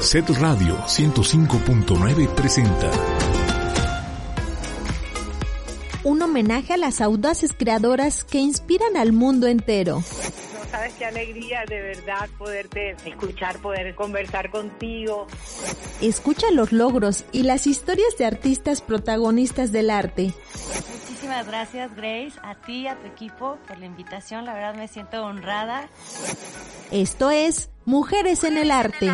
Set Radio 105.9 presenta un homenaje a las audaces creadoras que inspiran al mundo entero. No sabes qué alegría de verdad poderte escuchar, poder conversar contigo. Escucha los logros y las historias de artistas protagonistas del arte. Muchísimas gracias Grace, a ti, a tu equipo por la invitación, la verdad me siento honrada. Esto es Mujeres en el Arte.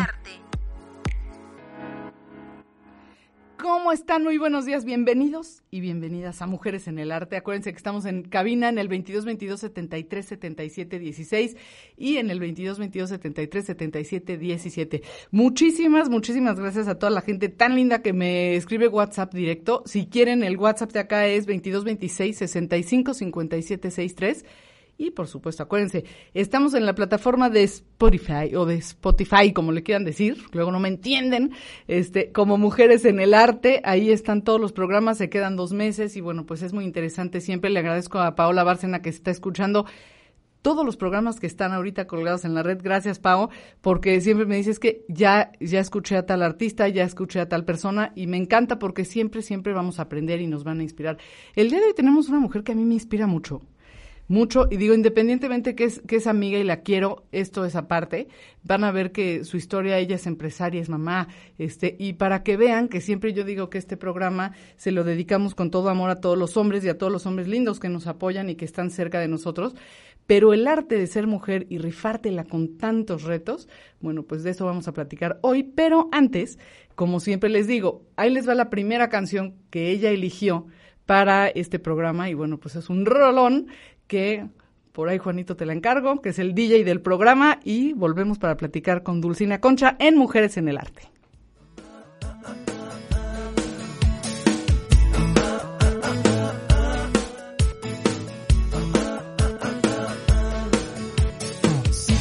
¿Cómo están? Muy buenos días, bienvenidos y bienvenidas a Mujeres en el Arte. Acuérdense que estamos en cabina en el 22 22 73 77 16 y en el 22 22 73 77 17. Muchísimas, muchísimas gracias a toda la gente tan linda que me escribe WhatsApp directo. Si quieren, el WhatsApp de acá es 22 26 65 57 63 y por supuesto, acuérdense, estamos en la plataforma de Spotify o de Spotify, como le quieran decir, luego no me entienden, este, como Mujeres en el Arte, ahí están todos los programas, se quedan dos meses y bueno, pues es muy interesante. Siempre le agradezco a Paola Bárcena que está escuchando todos los programas que están ahorita colgados en la red. Gracias, Pao, porque siempre me dices que ya, ya escuché a tal artista, ya escuché a tal persona y me encanta porque siempre, siempre vamos a aprender y nos van a inspirar. El día de hoy tenemos una mujer que a mí me inspira mucho mucho, y digo, independientemente que es, que es amiga y la quiero, esto es aparte, van a ver que su historia, ella es empresaria, es mamá, este, y para que vean que siempre yo digo que este programa se lo dedicamos con todo amor a todos los hombres y a todos los hombres lindos que nos apoyan y que están cerca de nosotros, pero el arte de ser mujer y rifártela con tantos retos, bueno, pues de eso vamos a platicar hoy, pero antes, como siempre les digo, ahí les va la primera canción que ella eligió para este programa y bueno, pues es un rolón que por ahí Juanito te la encargo, que es el DJ del programa y volvemos para platicar con Dulcina Concha en Mujeres en el Arte. Si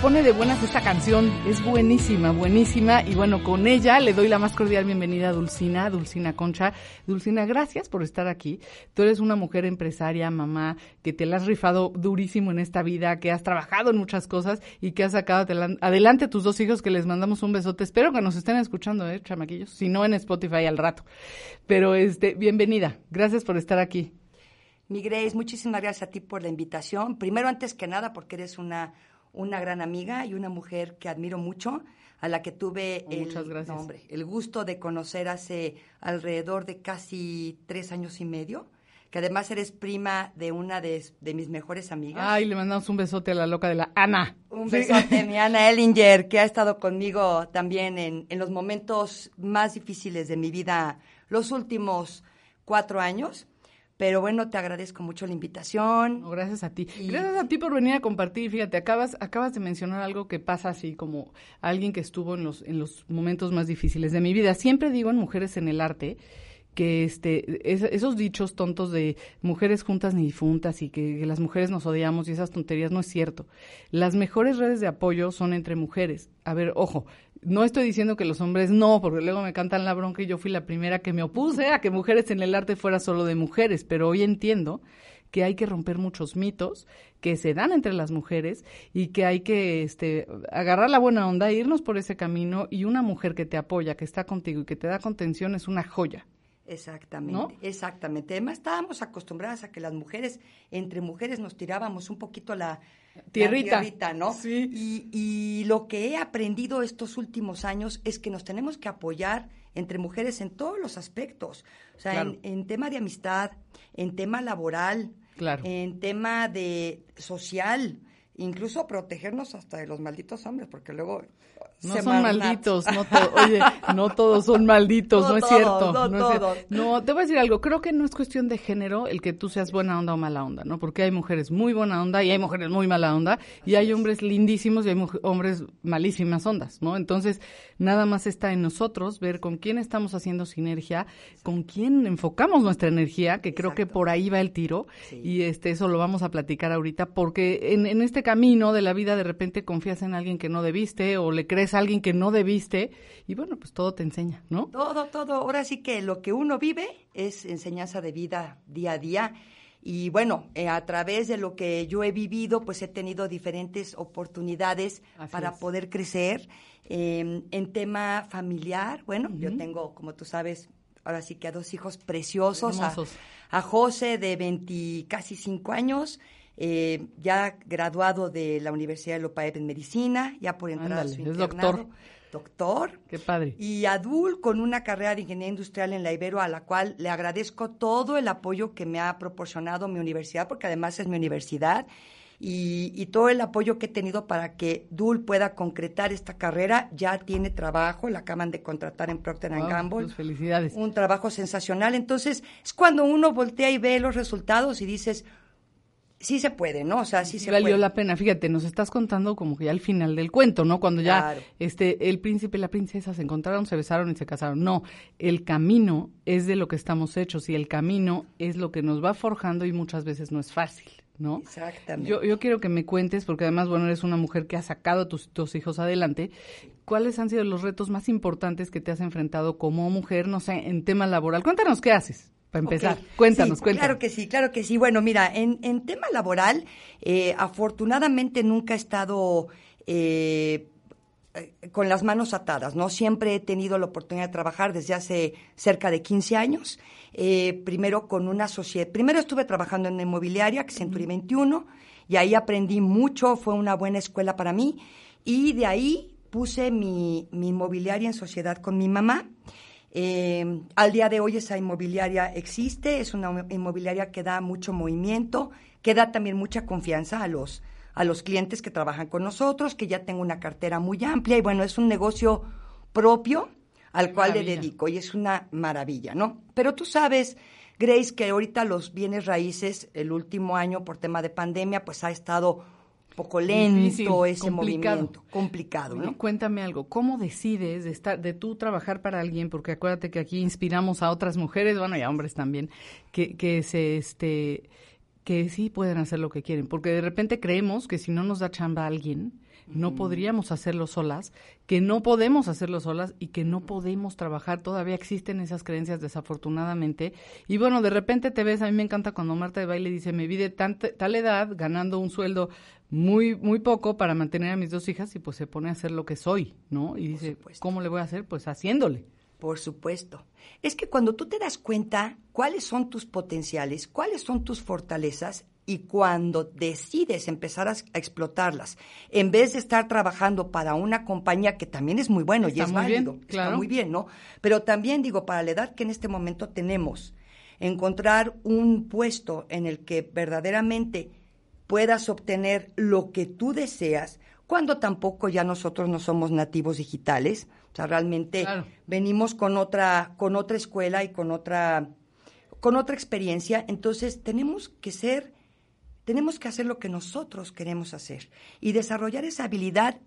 pone de buenas esta canción, es buenísima, buenísima, y bueno, con ella le doy la más cordial bienvenida a Dulcina, Dulcina Concha. Dulcina, gracias por estar aquí. Tú eres una mujer empresaria, mamá, que te la has rifado durísimo en esta vida, que has trabajado en muchas cosas y que has sacado adelante a tus dos hijos, que les mandamos un besote. Espero que nos estén escuchando, eh, chamaquillos, si no en Spotify al rato. Pero, este, bienvenida, gracias por estar aquí. Mi Grace, muchísimas gracias a ti por la invitación. Primero, antes que nada, porque eres una, una gran amiga y una mujer que admiro mucho, a la que tuve el, hombre, el gusto de conocer hace alrededor de casi tres años y medio que además eres prima de una de, mis mejores amigas. Ay, le mandamos un besote a la loca de la Ana. Un besote, mi Ana Ellinger, que ha estado conmigo también en, en los momentos más difíciles de mi vida los últimos cuatro años. Pero bueno, te agradezco mucho la invitación. gracias a ti. Gracias a ti por venir a compartir. Fíjate, acabas, acabas de mencionar algo que pasa así como alguien que estuvo en los, en los momentos más difíciles de mi vida. Siempre digo en Mujeres en el Arte que este esos dichos tontos de mujeres juntas ni difuntas y que, que, las mujeres nos odiamos y esas tonterías no es cierto. Las mejores redes de apoyo son entre mujeres. A ver, ojo, no estoy diciendo que los hombres no, porque luego me cantan la bronca y yo fui la primera que me opuse a que mujeres en el arte fuera solo de mujeres, pero hoy entiendo que hay que romper muchos mitos que se dan entre las mujeres y que hay que este, agarrar la buena onda, irnos por ese camino y una mujer que te apoya, que está contigo y que te da contención es una joya. Exactamente, exactamente. Además estábamos acostumbradas a que las mujeres, entre mujeres, nos tirábamos un poquito la, tierrita, ¿no? Sí. Y, lo que he aprendido estos últimos años es que nos tenemos que apoyar entre mujeres en todos los aspectos. O sea, en, tema de amistad, en tema laboral, claro. en tema de social, incluso protegernos hasta de los malditos hombres, porque luego no son malditos, no oye, no todos son malditos, no, es cierto. No, no, no, te voy a decir algo, creo que no es cuestión de género el que tú seas buena onda o mala onda, ¿no? Porque hay mujeres muy buena onda y hay mujeres muy mala onda y hay hombres lindísimos y hay hombres malísimas ondas, ¿no? Entonces, nada más está en nosotros ver con quién estamos haciendo sinergia, con quién enfocamos nuestra energía, que creo que por ahí va el tiro y este eso lo vamos a platicar ahorita porque en, en este camino de la vida de repente confías en alguien que no debiste o le crees a alguien que no debiste y bueno, pues todo te enseña, ¿no? Todo, todo. Ahora sí que lo que uno vive es enseñanza de vida día a día. Y bueno, eh, a través de lo que yo he vivido, pues he tenido diferentes oportunidades para poder crecer. Em, en tema familiar, bueno, yo tengo, como tú sabes, ahora sí que a dos hijos preciosos. A, a, José de 20, casi cinco años eh, ya graduado de la Universidad de Lopaet en Medicina, ya por entrar a su es doctor. Doctor. Qué padre. Y Adul con una carrera de ingeniería industrial en la Ibero, a la cual le agradezco todo el apoyo que me ha proporcionado mi universidad, porque además es mi universidad. Y, todo el apoyo que he tenido para que Dul pueda concretar esta carrera. Ya tiene trabajo, la acaban de contratar en Procter Gamble. Pues felicidades. Un trabajo sensacional. Entonces, es cuando uno voltea y ve los resultados y dices, sí se puede, ¿no? O sea, sí, se valió la pena. Fíjate, nos estás contando como que ya al final del cuento, ¿no? Cuando ya este el príncipe y la princesa se encontraron, se besaron y se casaron. No, el camino es de lo que estamos hechos y el camino es lo que nos va forjando y muchas veces no es fácil. ¿no? Exactamente. Yo, yo quiero que me cuentes, porque además, bueno, eres una mujer que ha sacado a tus, tus hijos adelante. ¿Cuáles han sido los retos más importantes que te has enfrentado como mujer, no sé, en tema laboral? Cuéntanos qué haces. Para empezar, cuéntanos, cuéntanos. Claro que sí, claro que sí. Bueno, mira, en, en tema laboral, eh, afortunadamente nunca he estado eh, con las manos atadas, ¿no? Siempre he tenido la oportunidad de trabajar desde hace cerca de 15 años. Eh, primero con una sociedad, primero estuve trabajando en inmobiliaria, que es Century 21, y ahí aprendí mucho, fue una buena escuela para mí. Y de ahí puse mi, mi inmobiliaria en sociedad con mi mamá. Eh, al día de hoy esa inmobiliaria existe, es una inmobiliaria que da mucho movimiento, que da también mucha confianza a los, a los clientes que trabajan con nosotros, que ya tengo una cartera muy amplia y bueno, es un negocio propio al cual le dedico y es una maravilla, ¿no? Pero tú sabes, Grace, que ahorita los bienes raíces, el último año por tema de pandemia, pues ha estado poco lento ese movimiento, complicado, ¿no? Cuéntame algo, ¿cómo decides de estar, de tú trabajar para alguien? Porque acuérdate que aquí inspiramos a otras mujeres, bueno, y a hombres también, que, que se, este, que sí pueden hacer lo que quieren, porque de repente creemos que si no nos da chamba a alguien, no podríamos hacerlo solas, que no podemos hacerlo solas y que no podemos trabajar. Todavía existen esas creencias desafortunadamente. Y bueno, de repente te ves, a mí me encanta cuando Marta de Baile dice, me vi de tal edad ganando un sueldo muy muy poco para mantener a mis dos hijas y pues se pone a hacer lo que soy, ¿no? Y dice, ¿cómo le voy a hacer? Pues haciéndole. Por supuesto. Es que cuando tú te das cuenta cuáles son tus potenciales, cuáles son tus fortalezas y cuando decides empezar a, explotarlas, en vez de estar trabajando para una compañía que también es muy bueno y es válido, está muy bien, ¿no? Pero también digo, para la edad que en este momento tenemos, encontrar un puesto en el que verdaderamente puedas obtener lo que tú deseas, cuando tampoco ya nosotros no somos nativos digitales, o sea, realmente venimos con otra, con otra escuela y con otra, con otra experiencia. Entonces, tenemos que ser, tenemos que hacer lo que nosotros queremos hacer y desarrollar esa habilidad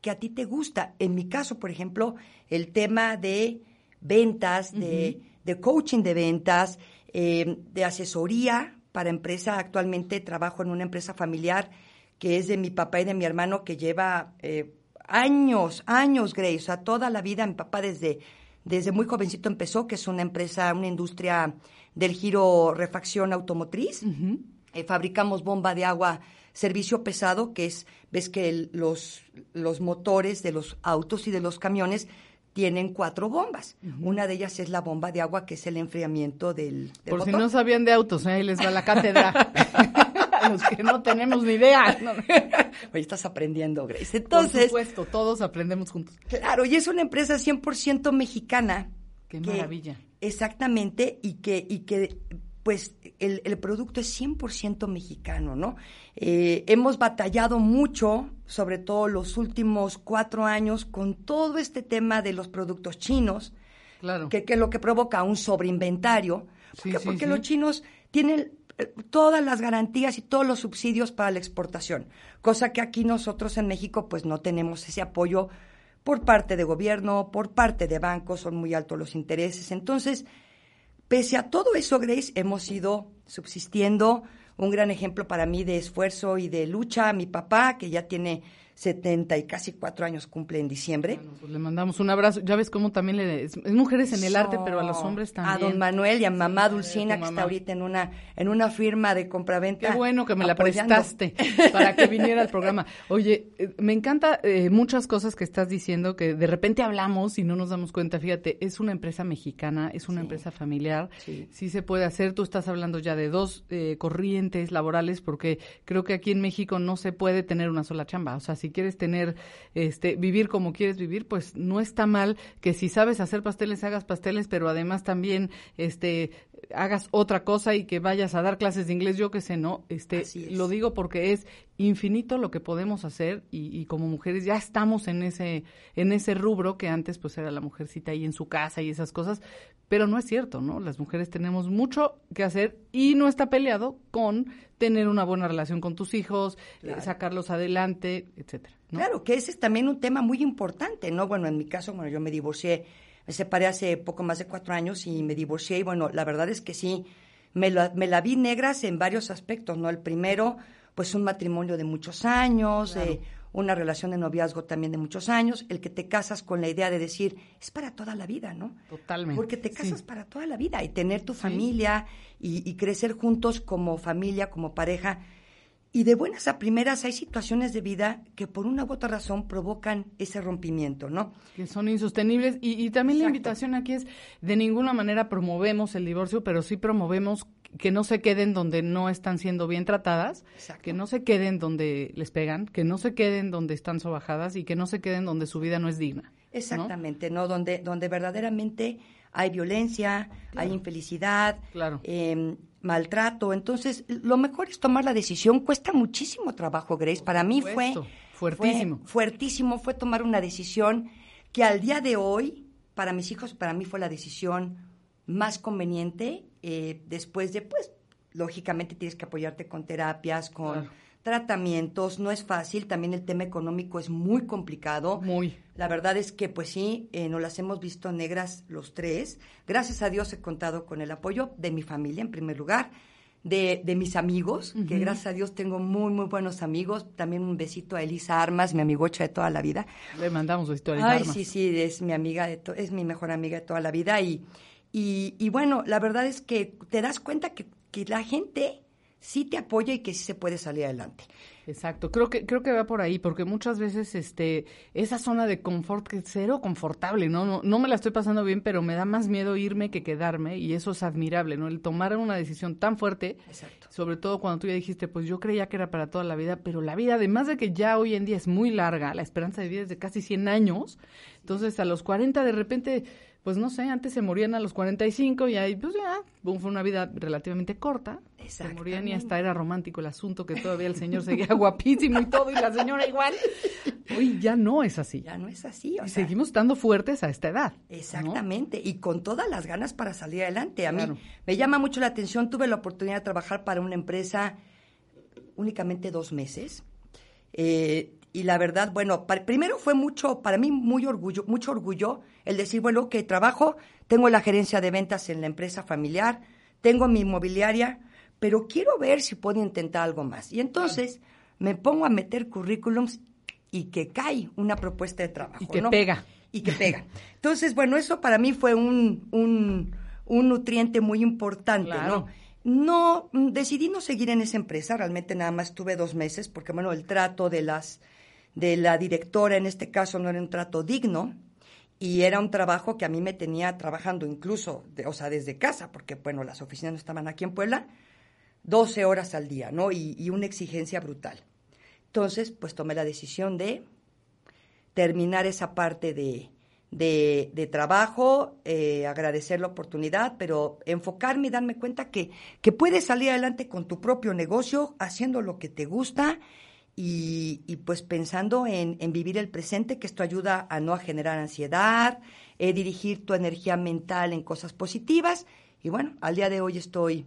que a ti te gusta. En mi caso, por ejemplo, el tema de ventas, de, coaching de ventas, eh, de asesoría para empresa. Actualmente trabajo en una empresa familiar que es de mi papá y de mi hermano que lleva eh, años, años, Grace, o sea, toda la vida mi papá desde, desde muy jovencito empezó, que es una empresa, una industria del giro refacción automotriz. Eh, fabricamos bomba de agua servicio pesado, que es, ves que los, los motores de los autos y de los camiones tienen cuatro bombas. Una de ellas es la bomba de agua, que es el enfriamiento del, Por si no sabían de autos, ¿eh? ahí les va la cátedra. los que no tenemos ni idea. Hoy estás aprendiendo, Grace. Entonces, Por supuesto, todos aprendemos juntos. Claro, y es una empresa 100% mexicana. Qué maravilla. Exactamente, y que, y que pues el, el producto es 100% mexicano, ¿no? Eh, hemos batallado mucho, sobre todo los últimos cuatro años, con todo este tema de los productos chinos, claro. que, que es lo que provoca un sobreinventario. porque los chinos tienen todas las garantías y todos los subsidios para la exportación, cosa que aquí nosotros en México pues no tenemos ese apoyo por parte de gobierno, por parte de bancos, son muy altos los intereses. Entonces, pese a todo eso, Grace, hemos ido subsistiendo. Un gran ejemplo para mí de esfuerzo y de lucha, mi papá, que ya tiene 70 y casi cuatro años cumple en diciembre. pues le mandamos un abrazo. Ya ves cómo también le es, mujeres en el arte, pero a los hombres también. A don Manuel y a mamá Dulcina que está ahorita en una en una firma de compraventa. Qué bueno que me la prestaste para que viniera al programa. Oye, eh, me encanta eh, muchas cosas que estás diciendo que de repente hablamos y no nos damos cuenta. Fíjate, es una empresa mexicana, es una empresa familiar. Sí. se puede hacer. Tú estás hablando ya de dos eh, corrientes laborales porque creo que aquí en México no se puede tener una sola chamba. O sea, si quieres tener, este, vivir como quieres vivir, pues no está mal que si sabes hacer pasteles, hagas pasteles, pero además también, este, hagas otra cosa y que vayas a dar clases de inglés, yo qué sé, no, este, lo digo porque es infinito lo que podemos hacer y, y, como mujeres ya estamos en ese, en ese rubro que antes pues era la mujercita ahí en su casa y esas cosas, pero no es cierto, ¿no? Las mujeres tenemos mucho que hacer y no está peleado con tener una buena relación con tus hijos, eh, sacarlos adelante, etcétera. Claro, que ese es también un tema muy importante, ¿no? Bueno, en mi caso, bueno, yo me divorcié, me separé hace poco más de cuatro años y me divorcié y bueno, la verdad es que sí, me la, me la vi negras en varios aspectos, ¿no? El primero, pues un matrimonio de muchos años, eh, una relación de noviazgo también de muchos años, el que te casas con la idea de decir, es para toda la vida, ¿no? Totalmente. Porque te casas para toda la vida y tener tu familia y, crecer juntos como familia, como pareja. Y de buenas a primeras hay situaciones de vida que por una u otra razón provocan ese rompimiento, ¿no? Que son insostenibles. Y, también la invitación aquí es, de ninguna manera promovemos el divorcio, pero sí promovemos que no se queden donde no están siendo bien tratadas, que no se queden donde les pegan, que no se queden donde están sobajadas y que no se queden donde su vida no es digna. Exactamente, ¿no? Donde, donde verdaderamente hay violencia, hay infelicidad, em, maltrato. Entonces, lo mejor es tomar la decisión. Cuesta muchísimo trabajo, Grace. Para mí fue fuertísimo. Fue fuertísimo, fue tomar una decisión que al día de hoy, para mis hijos, para mí fue la decisión más conveniente eh, después de, pues, lógicamente tienes que apoyarte con terapias, con tratamientos, no es fácil, también el tema económico es muy complicado. Muy. La verdad es que, pues sí, eh, nos las hemos visto negras los tres. Gracias a Dios he contado con el apoyo de mi familia, en primer lugar, de, de mis amigos, que gracias a Dios tengo muy, muy buenos amigos. También un besito a Elisa Armas, mi amigocha de toda la vida. Le mandamos su historia. Ay, sí, sí, es mi amiga, de es mi mejor amiga de toda la vida. Y, y, y bueno, la verdad es que te das cuenta que, que la gente sí te apoya y que sí se puede salir adelante. Exacto, creo que creo que va por ahí, porque muchas veces este esa zona de confort que es cero confortable, ¿no? ¿no? No me la estoy pasando bien, pero me da más miedo irme que quedarme y eso es admirable, ¿no? El tomar una decisión tan fuerte, Exacto. sobre todo cuando tú ya dijiste, pues yo creía que era para toda la vida, pero la vida, además de que ya hoy en día es muy larga, la esperanza de vida es de casi 100 años, entonces a los 40 de repente, pues no sé, antes se morían a los 45 y ahí pues ya, boom, fue una vida relativamente corta, se morían y hasta era romántico el asunto que todavía el señor seguía guapísimo y todo y la señora igual. Hoy ya no es así. Ya no es así. O Y sea, seguimos estando fuertes a esta edad. ¿no? Exactamente, y con todas las ganas para salir adelante. A Claro. mí me llama mucho la atención, tuve la oportunidad de trabajar para una empresa únicamente dos meses. Eh, y la verdad, bueno, primero fue mucho, para mí muy orgullo, mucho orgullo el decir, bueno, que trabajo, tengo la gerencia de ventas en la empresa familiar, tengo mi inmobiliaria, pero quiero ver si puedo intentar algo más. Y entonces me pongo a meter currículums y que cae una propuesta de trabajo. Y que ¿no? pega. Y que pega. Entonces, bueno, eso para mí fue un, un, un nutriente muy importante, Claro. ¿no? No, mm, decidí no seguir en esa empresa, realmente nada más tuve dos meses, porque bueno, el trato de las, de la directora en este caso no era un trato digno, y era un trabajo que a mí me tenía trabajando incluso, de- o sea, desde casa, porque bueno, las oficinas no estaban aquí en Puebla, 12 horas al día, ¿no? Y, y una exigencia brutal. Entonces, pues tomé la decisión de terminar esa parte de, de, trabajo, eh, agradecer la oportunidad, pero enfocarme y darme cuenta que, que puedes salir adelante con tu propio negocio, haciendo lo que te gusta y, y pues pensando en, en vivir el presente, que esto ayuda a no generar ansiedad, eh, dirigir tu energía mental en cosas positivas. Y bueno, al día de hoy estoy,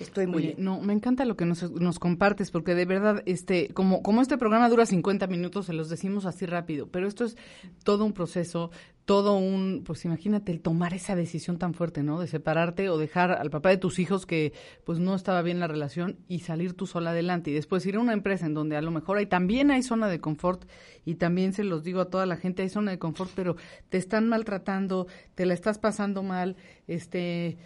estoy muy Oye, bien. no, me encanta lo que nos, nos compartes, porque de verdad, este, como, como este programa dura 50 minutos, se los decimos así rápido, pero esto es todo un proceso, todo un, pues imagínate el tomar esa decisión tan fuerte, ¿no? De separarte o dejar al papá de tus hijos que pues no estaba bien la relación y salir tú sola adelante y después ir a una empresa en donde a lo mejor hay también hay zona de confort y también se los digo a toda la gente, hay zona de confort, pero te están maltratando, te la estás pasando mal, este,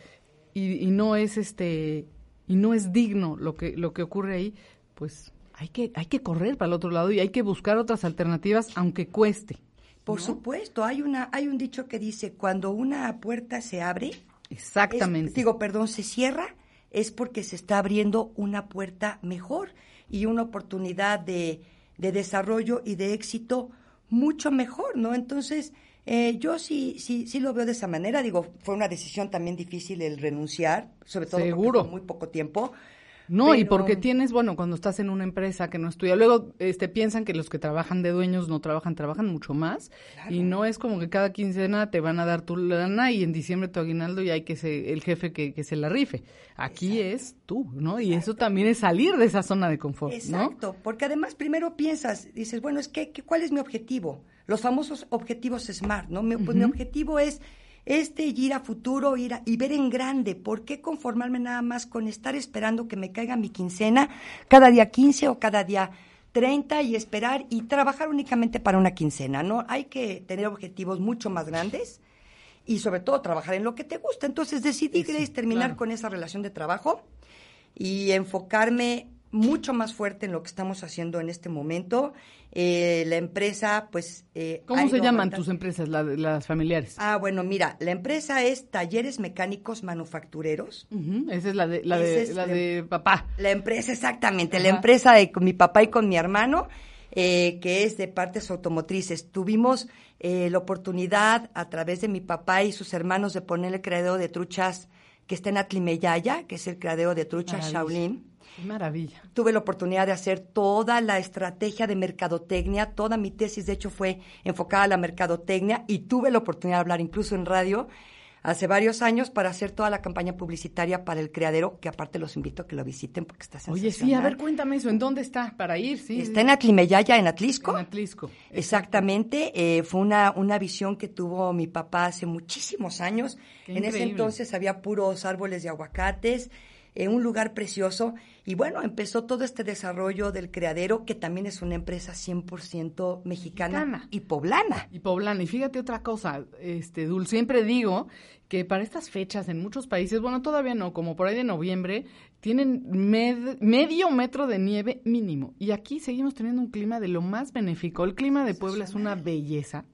y, y no es este y no es digno lo que lo que ocurre ahí, pues hay que hay que correr para el otro lado y hay que buscar otras alternativas aunque cueste. Por supuesto, hay una, hay un dicho que dice cuando una puerta se abre, Exactamente. es- digo, perdón, se cierra, es porque se está abriendo una puerta mejor y una oportunidad de, de desarrollo y de éxito mucho mejor, ¿no? Entonces, eh, yo sí, sí, sí lo veo de esa manera. Digo, fue una decisión también difícil el renunciar, sobre todo porque Seguro. fue muy poco tiempo. No, y porque tienes, bueno, cuando estás en una empresa que no estudia, luego este, piensan que los que trabajan de dueños no trabajan, trabajan mucho más. Y no es como que cada quincena te van a dar tu lana y en diciembre tu aguinaldo y hay que ser el jefe que, que se la rife. Aquí es tú, ¿no? Y eso también es salir de esa zona de confort, ¿no? Exacto, porque además primero piensas, dices, bueno, es que, que- ¿cuál es mi objetivo? Los famosos objetivos SMART, ¿no? Mi, pues mi objetivo es este y ir a futuro, ir a- y ver en grande. ¿Por qué conformarme nada más con estar esperando que me caiga mi quincena cada día 15 o cada día 30 y esperar y trabajar únicamente para una quincena, ¿no? Hay que tener objetivos mucho más grandes y sobre todo trabajar en lo que te gusta. Entonces decidí, Grace, terminar claro. con esa relación de trabajo y enfocarme mucho más fuerte en lo que estamos haciendo en este momento. Eh, la empresa, pues... eh, ¿Cómo se llaman tus empresas, la las familiares? Ah, bueno, mira, la empresa es Talleres Mecánicos Manufactureros. Esa es la de, la de, es la de papá. La empresa, exactamente, la empresa de con mi papá y con mi hermano, eh, que es de partes automotrices. Tuvimos eh, la oportunidad a través de mi papá y sus hermanos de poner el criadero de truchas que está en Atlimeyaya, que es el criadero de truchas. Shaolin. Qué maravilla. Tuve la oportunidad de hacer toda la estrategia de mercadotecnia, toda mi tesis de hecho fue enfocada a la mercadotecnia y tuve la oportunidad de hablar incluso en radio hace varios años para hacer toda la campaña publicitaria para el criadero, que aparte los invito a que lo visiten porque está Oye, sí, a sensacional. ver, cuéntame eso. ¿En dónde está? Para ir, sí. Está en Atlimeyaya, en Atlisco. En Atlisco. Exactamente, eh, fue una, una visión que tuvo mi papá hace muchísimos años. Qué en ese entonces había puros árboles de aguacates. Eh, un lugar precioso. Y bueno, empezó todo este desarrollo del criadero, que también es una empresa 100% mexicana, Mexicana. y poblana. Y poblana. Y fíjate otra cosa, este, Dul, siempre digo que para estas fechas en muchos países, bueno, todavía no, como por ahí de noviembre, tienen med- medio metro de nieve mínimo. Y aquí seguimos teniendo un clima de lo más benéfico. El clima de Puebla es una belleza.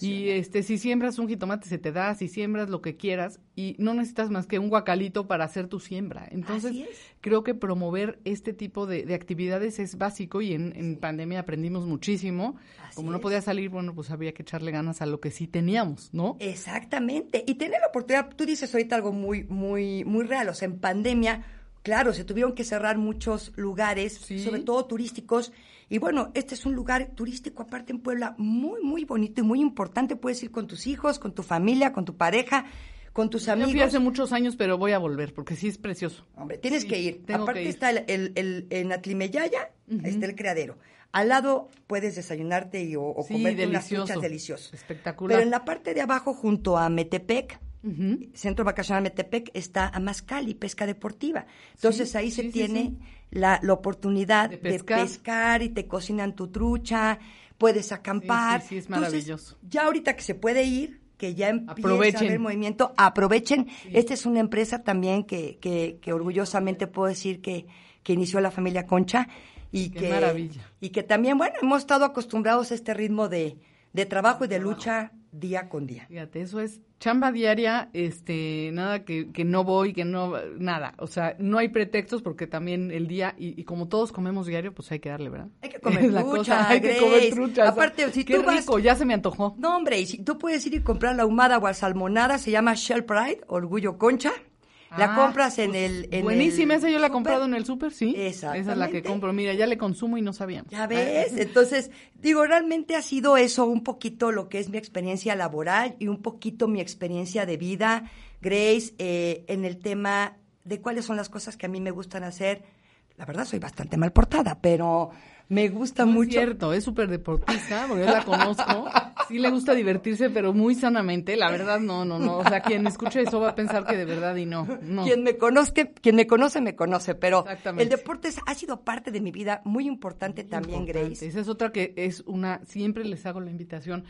Y este, si siembras un jitomate se te da, si siembras lo que quieras y no necesitas más que un guacalito para hacer tu siembra. Entonces, creo que promover este tipo de, de actividades es básico y en, en pandemia aprendimos muchísimo. Así Como no podía salir, bueno, pues había que echarle ganas a lo que sí teníamos, ¿no? Exactamente. Y tener la oportunidad, tú dices ahorita algo muy, muy, muy real. O sea, en pandemia, claro, se tuvieron que cerrar muchos lugares, Sí. sobre todo turísticos. Y bueno, este es un lugar turístico, aparte en Puebla, muy, muy bonito y muy importante. Puedes ir con tus hijos, con tu familia, con tu pareja, con tus Yo amigos. fui hace muchos años, pero voy a volver porque sí es precioso. Hombre, tienes Sí, que ir. tengo Aparte que ir. está el, el, el- en Atlimeyaya, está el criadero. Al lado puedes desayunarte y, o, o Sí, comerte unas truchas deliciosas. Espectacular. Pero en la parte de abajo, junto a Metepec, Centro Vacacional Metepec, está Amazcali, pesca deportiva. Entonces Sí, ahí se sí, tiene. La, la oportunidad De de pescar. y te cocinan tu trucha, puedes acampar. sí, sí, es Entonces, maravilloso. ya ahorita que se puede ir, que ya empieza a haber movimiento, aprovechen. Esta es una empresa también que, que, que orgullosamente puedo decir que, que inició la familia Concha y Qué que, maravilla. y que también, bueno, hemos estado acostumbrados a este ritmo de, de trabajo y de lucha día con día. Fíjate, eso es chamba diaria, este, nada que, que no voy, que no, nada. O sea, no hay pretextos porque también el día, y, y como todos comemos diario, pues hay que darle, ¿verdad? Hay que comer la trucha, cosa, hay que comer trucha. Aparte, si Qué tú vas- rico, ya se me antojó. No, hombre, y si tú puedes ir y comprar la ahumada o la salmonada, se llama Shell Pride, Orgullo Concha. La Ah, compras en pues, el. En buenísima, el esa yo la he comprado en el súper, sí. Esa es la que compro. Mira, ya le consumo y no sabíamos. Ya ves, entonces, digo, realmente ha sido eso un poquito lo que es mi experiencia laboral y un poquito mi experiencia de vida, Grace, eh, en el tema de cuáles son las cosas que a mí me gustan hacer. La verdad, soy bastante mal portada, pero me gusta No mucho. Es cierto, es súper deportista, porque yo la conozco. Sí le gusta divertirse, pero muy sanamente. La verdad, no, no, no. O sea, quien escuche eso va a pensar que de verdad y no. no. Quien me conozca, quien me conoce me conoce, pero el deporte ha sido parte de mi vida muy importante también, Importante. Grace. Esa es otra que es una, siempre les hago la invitación,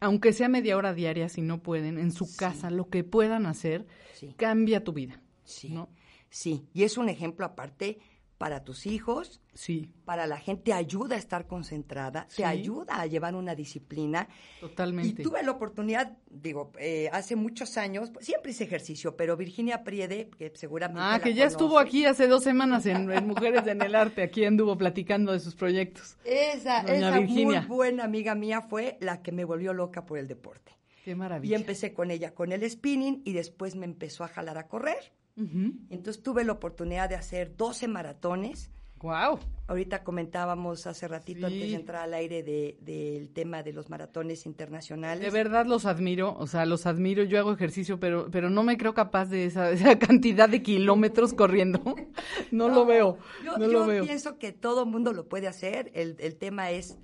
aunque sea media hora diaria, si no pueden, en su casa, lo que puedan hacer, Sí. cambia tu vida. Sí. ¿no? Sí, y es un ejemplo aparte para tus hijos, Sí, para la gente, te ayuda a estar concentrada, Sí. te ayuda a llevar una disciplina. totalmente. Y tuve la oportunidad, digo, eh, hace muchos años, pues, siempre hice ejercicio, pero Virginia Priede, que seguramente. Ah, que ya estuvo aquí hace dos semanas en, en Mujeres en el Arte, aquí anduvo platicando de sus proyectos. Esa, Doña esa Virginia. muy buena amiga mía fue la que me volvió loca por el deporte. Qué Y maravilla. empecé con ella con el spinning y después me empezó a jalar a correr. Entonces tuve la oportunidad de hacer 12 maratones. Guau. Ahorita comentábamos hace ratito Sí. antes de entrar al aire de- del tema de los maratones internacionales. De verdad los admiro, o sea, los admiro. Yo hago ejercicio, pero, pero no me creo capaz de esa, esa cantidad de kilómetros corriendo. No, lo veo, Yo, no yo lo veo. pienso que todo mundo lo puede hacer. El, el tema es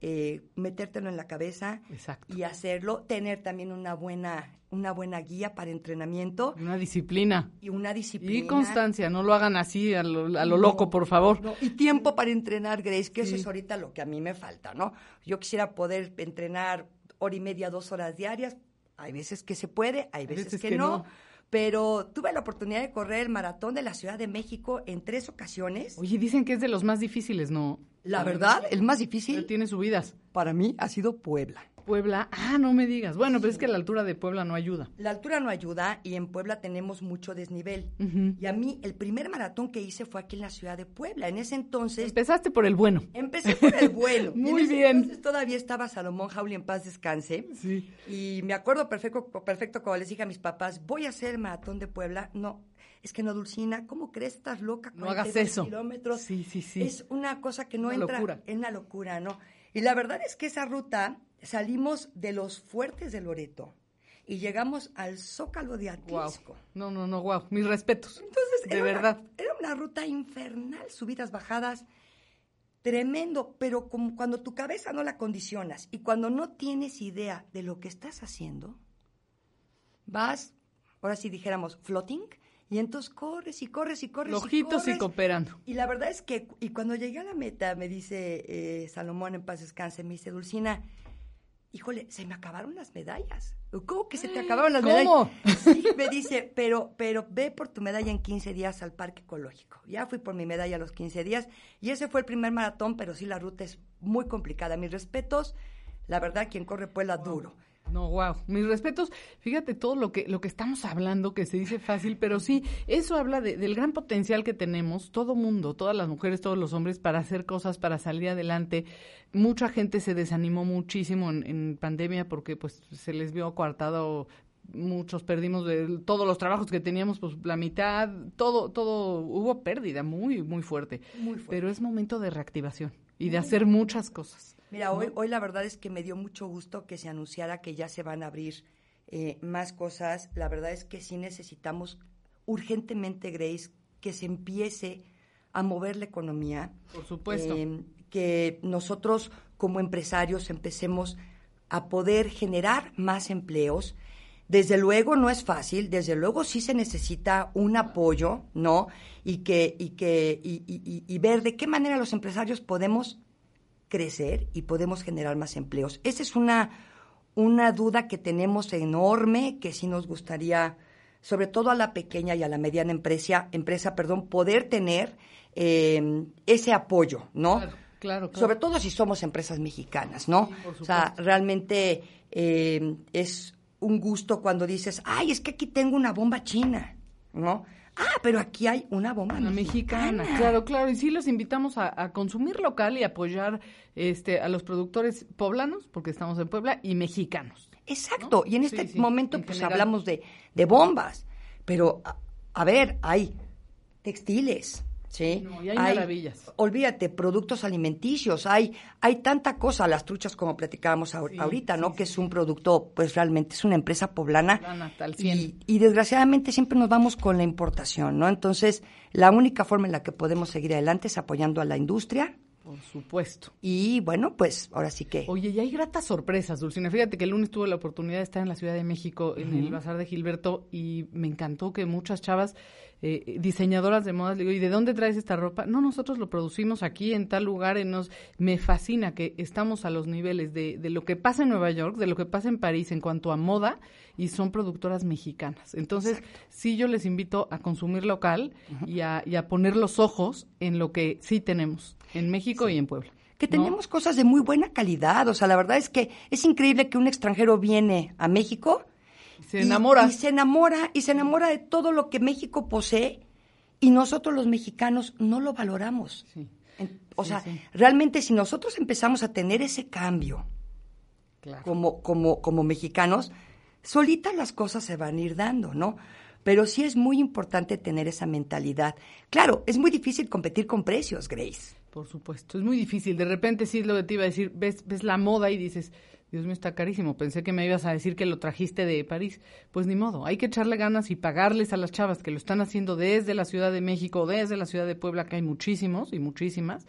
eh, metértelo en la cabeza Exacto. y hacerlo. Tener también una buena, una buena guía para entrenamiento Una disciplina. y una disciplina. Y constancia, no lo hagan así a lo, a lo No, loco, por favor. no, Y tiempo para entrenar, Grace, que eso es ahorita lo que a mí me falta, ¿no? Yo quisiera poder entrenar hora y media, dos horas diarias. Hay veces que se puede, hay veces, que, no, Pero tuve la oportunidad de correr el maratón de la Ciudad de México en tres ocasiones. Oye, dicen que es de los más difíciles, ¿no? La verdad, el más difícil tiene subidas. para mí ha sido Puebla. Puebla, ah, no me digas. Bueno, pero es que la altura de Puebla no ayuda. La altura no ayuda y en Puebla tenemos mucho desnivel. Y a mí el primer maratón que hice fue aquí en la ciudad de Puebla. En ese entonces Empezaste por el bueno. Empecé por el bueno. En Muy ese bien. Entonces todavía estaba Salomón Jauli en paz descanse. Sí. Y me acuerdo perfecto, perfecto cuando les dije a mis papás, voy a hacer el maratón de Puebla. No, es que no, Dulcina, ¿cómo crees? Estás loca. No hagas 42 eso. kilómetros. Sí, sí, sí. Es una cosa que no Una entra. locura. Es una locura, ¿no? Y la verdad es que esa ruta salimos de los fuertes de Loreto y llegamos al Zócalo de Wow. Atlisco. No, no, no, wow. Mis respetos. Entonces, de era verdad. Una, era una ruta infernal, subidas, bajadas, tremendo, pero como cuando tu cabeza no la condicionas y cuando no tienes idea de lo que estás haciendo, vas, ahora sí dijéramos, floating, Y entonces corres y corres y corres. Ojitos y, corres. cooperando. Y la verdad es que, y cuando llegué a la meta, me dice eh, Salomón en paz descanse, me dice, Dulcina, híjole, se me acabaron las medallas. ¿Cómo que se te acabaron las ¿Cómo? medallas? Sí, me dice, pero, pero ve por tu medalla en 15 días al parque ecológico. Ya fui por mi medalla a los 15 días y ese fue el primer maratón, pero sí la ruta es muy complicada. Mis respetos, la verdad, quien corre Puebla duro. No, wow. Mis respetos. Fíjate todo lo que lo que estamos hablando, que se dice fácil, pero sí, eso habla de- del gran potencial que tenemos, todo mundo, todas las mujeres, todos los hombres, para hacer cosas, para salir adelante. Mucha gente se desanimó muchísimo en, en pandemia porque pues se les vio coartado. Muchos perdimos de todos los trabajos que teníamos, pues la mitad, todo, todo, hubo pérdida muy, muy fuerte. Muy fuerte. Pero es momento de reactivación y de hacer muchas cosas. Mira, hoy, hoy la verdad es que me dio mucho gusto que se anunciara que ya se van a abrir eh, más cosas. La verdad es que sí necesitamos urgentemente, Grace, que se empiece a mover la economía. Por supuesto. Eh, que nosotros como empresarios empecemos a poder generar más empleos. Desde luego no es fácil, desde luego sí se necesita un apoyo, ¿no? Y que, y que, y, y- y- y ver de qué manera los empresarios podemos crecer y podemos generar más empleos. Esa es una, una duda que tenemos enorme, que sí nos gustaría, sobre todo a la pequeña y a la mediana empresa, empresa perdón, poder tener eh, ese apoyo, ¿no? Claro, claro, claro. Sobre todo si somos empresas mexicanas, ¿no? Sí, o sea, realmente eh, es un gusto cuando dices, ay, es que aquí tengo una bomba china, ¿no? Ah, pero aquí hay una bomba Una mexicana, mexicana. claro, claro. Y sí los invitamos a, a consumir local y apoyar este, a los productores poblanos, porque estamos en Puebla, y mexicanos. Exacto, ¿no? y en Sí, este sí, momento en pues general. hablamos de, de bombas, pero a, a ver, hay textiles, ¿sí? No, y hay maravillas. Olvídate, productos alimenticios, hay, hay tanta cosa, las truchas como platicábamos ahor- Sí, ahorita, ¿no? sí, que es un producto, pues realmente es una empresa poblana. Poblana, al y, 100. y desgraciadamente siempre nos vamos con la importación, ¿no? Entonces, la única forma en la que podemos seguir adelante es apoyando a la industria Por supuesto. y bueno, pues ahora sí que... Oye, y hay gratas sorpresas, Dulcina. Fíjate que el lunes tuve la oportunidad de estar en la Ciudad de México, en el Bazar de Gilberto, y me encantó que muchas chavas eh, diseñadoras de modas, le digo, ¿y de dónde traes esta ropa? No, nosotros lo producimos aquí, en tal lugar. En nos... Me fascina que estamos a los niveles de, de lo que pasa en Nueva York, de lo que pasa en París en cuanto a moda, y son productoras mexicanas. Entonces, sí, yo les invito a consumir local y, a, y a poner los ojos en lo que sí tenemos, en México y en Puebla. que ¿no? tenemos cosas de muy buena calidad. O sea, la verdad es que es increíble que un extranjero viene a México. Se y- enamora. Y, se enamora, y se enamora de todo lo que México posee y nosotros los mexicanos no lo valoramos. Sí. O Sí, sea, sí. realmente si nosotros empezamos a tener ese cambio Claro. como, como, como mexicanos, solitas las cosas se van a ir dando, ¿no? Pero sí es muy importante tener esa mentalidad. Claro, es muy difícil competir con precios, Grace. Por supuesto, es muy difícil. De repente sí es lo que te iba a decir, ves, ves la moda y dices, Dios mío, está carísimo. Pensé que me ibas a decir que lo trajiste de París. Pues ni modo, hay que echarle ganas y pagarles a las chavas que lo están haciendo desde la Ciudad de México, desde la Ciudad de Puebla, que hay muchísimos y muchísimas,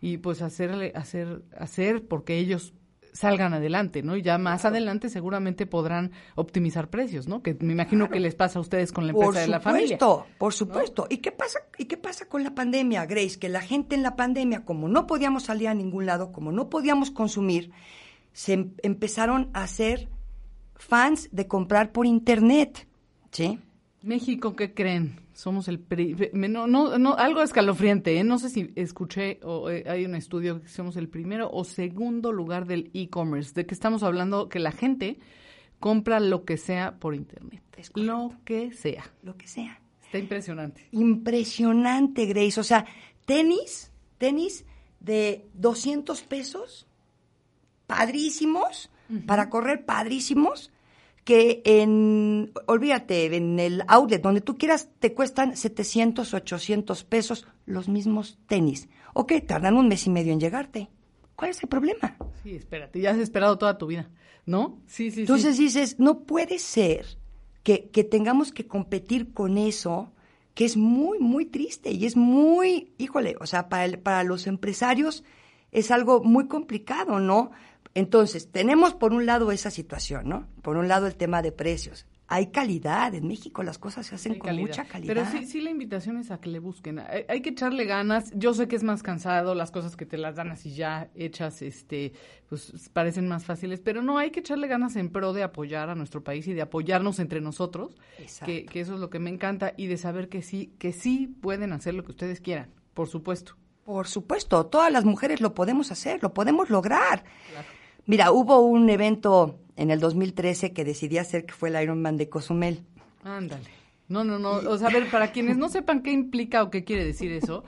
y pues hacerle, hacer, hacer porque ellos salgan adelante, ¿no? Y ya más adelante seguramente podrán optimizar precios, ¿no? Que me imagino que les pasa a ustedes con la empresa Por de la familia. supuesto, por supuesto. ¿Y qué pasa? ¿Y qué pasa con la pandemia, Grace? Que la gente en la pandemia, como no podíamos salir a ningún lado, como no podíamos consumir, se em- empezaron a hacer fans de comprar por internet, ¿sí? México, ¿qué creen? Somos el no, no, no, algo escalofriante, ¿eh? No sé si escuché o eh, hay un estudio que somos el primero o segundo lugar del e-commerce. ¿De qué estamos hablando? Que la gente compra lo que sea por internet. Lo que sea. Lo que sea. Está impresionante. Impresionante, Grace. O sea, tenis, tenis de 200 pesos, padrísimos, para correr padrísimos, que en, olvídate, en el outlet, donde tú quieras, te cuestan 700, 800 pesos los mismos tenis. Ok, tardan un mes y medio en llegarte. ¿Cuál es el problema? Sí, espérate, ya has esperado toda tu vida, ¿no? Sí, sí, Entonces sí. dices, no puede ser que, que tengamos que competir con eso, que es muy, muy triste y es muy, híjole, o sea, para, el- para los empresarios es algo muy complicado, ¿no? Entonces, tenemos por un lado esa situación, ¿no? Por un lado el tema de precios. hay calidad. En México las cosas se hacen Hay con calidad. mucha calidad. Pero sí, sí la invitación es a que le busquen. Hay, hay que echarle ganas. Yo sé que es más cansado, las cosas que te las dan así ya hechas, este, pues parecen más fáciles, pero no, hay que echarle ganas en pro de apoyar a nuestro país y de apoyarnos entre nosotros, Exacto. que, que eso es lo que me encanta, y de saber que sí, que sí pueden hacer lo que ustedes quieran, por supuesto. Por supuesto, todas las mujeres lo podemos hacer, lo podemos lograr. Mira, hubo un evento en el 2013 que decidí hacer que fue el Ironman de Cozumel. Ándale. No, no, no. O sea, a ver, para quienes no sepan qué implica o qué quiere decir eso,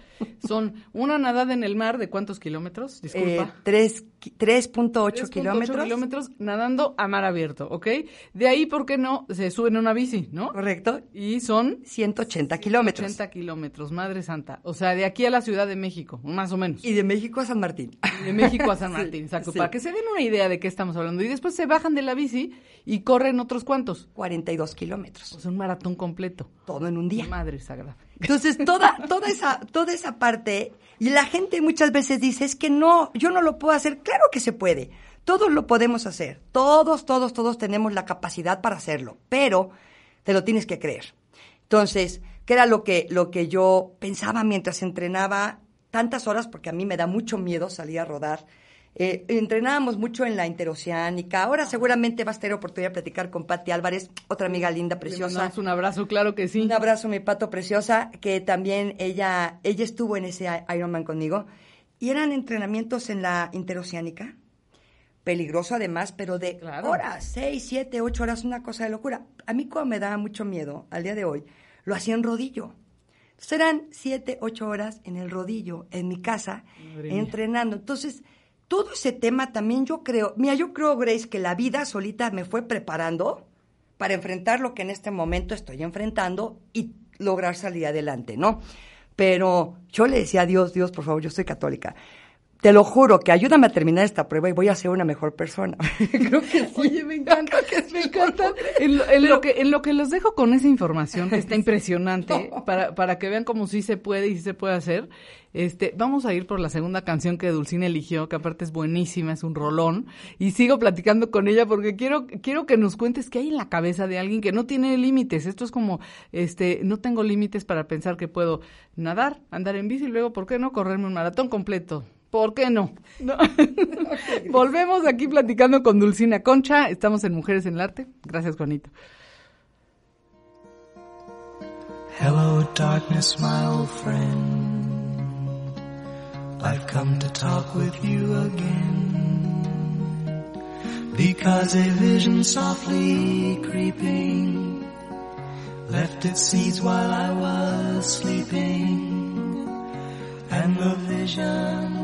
son una nadada en el mar de cuántos kilómetros, Eh, disculpa. tres- 3.8 3.8 kilómetros. kilómetros nadando a mar abierto, ¿ok? De ahí, ¿por qué no? Se suben a una bici, ¿no? Correcto. Y son 180 kilómetros. 80 kilómetros, Madre Santa. O sea, de aquí a la Ciudad de México, más o menos. Y de México a San Martín. de México a San Sí, Martín, exacto, sí. para que se den una idea de qué estamos hablando. Y después se bajan de la bici y corren otros cuantos. 42 kilómetros. O sea, un maratón completo. Todo en un día. Madre sagrada. Entonces, toda, toda, esa, toda esa parte, y la gente muchas veces dice, es que no, yo no lo puedo hacer. Claro que se puede. Todos lo podemos hacer. Todos, todos, todos tenemos la capacidad para hacerlo. Pero te lo tienes que creer. Entonces, ¿qué era lo que, lo que yo pensaba mientras entrenaba tantas horas? Porque a mí me da mucho miedo salir a rodar. Eh, entrenábamos mucho en la interoceánica. Ahora seguramente vas a tener oportunidad de platicar con Patti Álvarez, otra amiga linda, Le preciosa. mandamos un abrazo, claro que sí. Un abrazo, mi pato preciosa, que también ella, ella estuvo en ese Ironman conmigo. Y eran entrenamientos en la interoceánica. Peligroso además, pero de Claro. horas, seis, siete, ocho horas, una cosa de locura. A mí como me daba mucho miedo, al día de hoy, lo hacía en rodillo. Entonces eran siete, ocho horas en el rodillo, en mi casa, Madre entrenando. Entonces, todo ese tema también yo creo, mira, yo creo, Grace, que la vida solita me fue preparando para enfrentar lo que en este momento estoy enfrentando y lograr salir adelante, ¿no? Pero yo le decía a Dios, Dios, por favor, yo soy católica. Te lo juro que ayúdame a terminar esta prueba y voy a ser una mejor persona. Creo que sí. Oye, me encanta, me encanta. En, lo, en lo que, en lo que los dejo con esa información que está impresionante, para, para que vean cómo sí se puede y sí se puede hacer, este, vamos a ir por la segunda canción que Dulcina eligió, que aparte es buenísima, es un rolón, y sigo platicando con ella porque quiero, quiero que nos cuentes qué hay en la cabeza de alguien que no tiene límites. Esto es como, este, no tengo límites para pensar que puedo nadar, andar en bici y luego, ¿por qué no correrme un maratón completo? ¿Por qué no? ¿No? Volvemos aquí platicando con Dulcina Concha. Estamos en Mujeres en el Arte. Gracias, Juanito. Hello, darkness, my old friend. I've come to talk with you again. Because a vision softly creeping left its seeds while I was sleeping. And the vision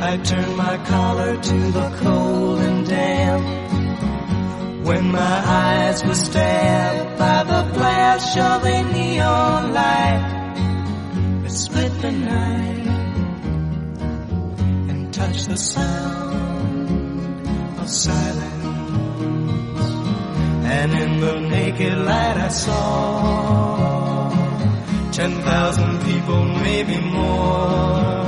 I turned my collar to the cold and damp. When my eyes were stabbed by the flash of a neon light that split the night and touched the sound of silence. And in the naked light I saw ten thousand people, maybe more.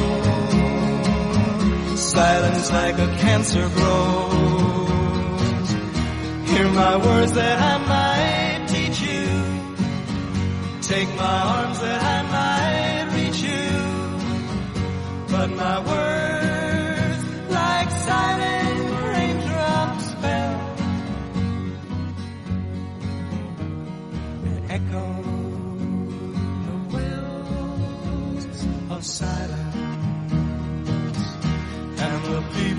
silence like a cancer grows. Hear my words that I might teach you. Take my arms that I might reach you. But my words, like silent raindrops, fell and echoed the wells of silence.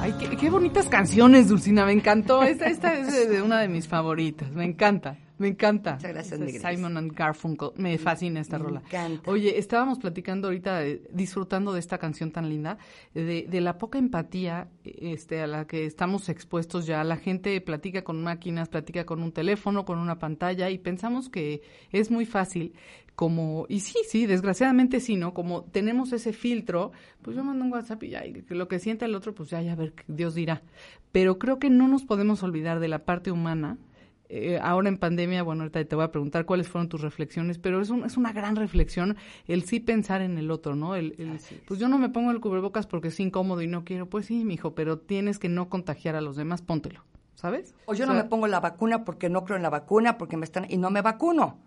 Ay, qué, qué bonitas canciones, Dulcina, me encantó. Esta, esta es una de mis favoritas, me encanta. Me encanta. Muchas gracias. Simon and Garfunkel. Me fascina esta Me rola. encanta. Oye, estábamos platicando ahorita, eh, disfrutando de esta canción tan linda, de, de la poca empatía este, a la que estamos expuestos ya. La gente platica con máquinas, platica con un teléfono, con una pantalla y pensamos que es muy fácil como, y sí, sí, desgraciadamente sí, ¿no? Como tenemos ese filtro, pues yo mando un WhatsApp y ya, y lo que sienta el otro, pues ya, ya, a ver, qué Dios dirá. Pero creo que no nos podemos olvidar de la parte humana eh, ahora en pandemia, bueno, ahorita te voy a preguntar cuáles fueron tus reflexiones, pero es, un- es una gran reflexión el sí pensar en el otro, ¿no? El, el, pues yo no me pongo el cubrebocas porque es incómodo y no quiero. Pues sí, mijo, pero tienes que no contagiar a los demás, póntelo, ¿sabes? O yo no sea, me pongo la vacuna porque no creo en la vacuna, porque me están y no me vacuno.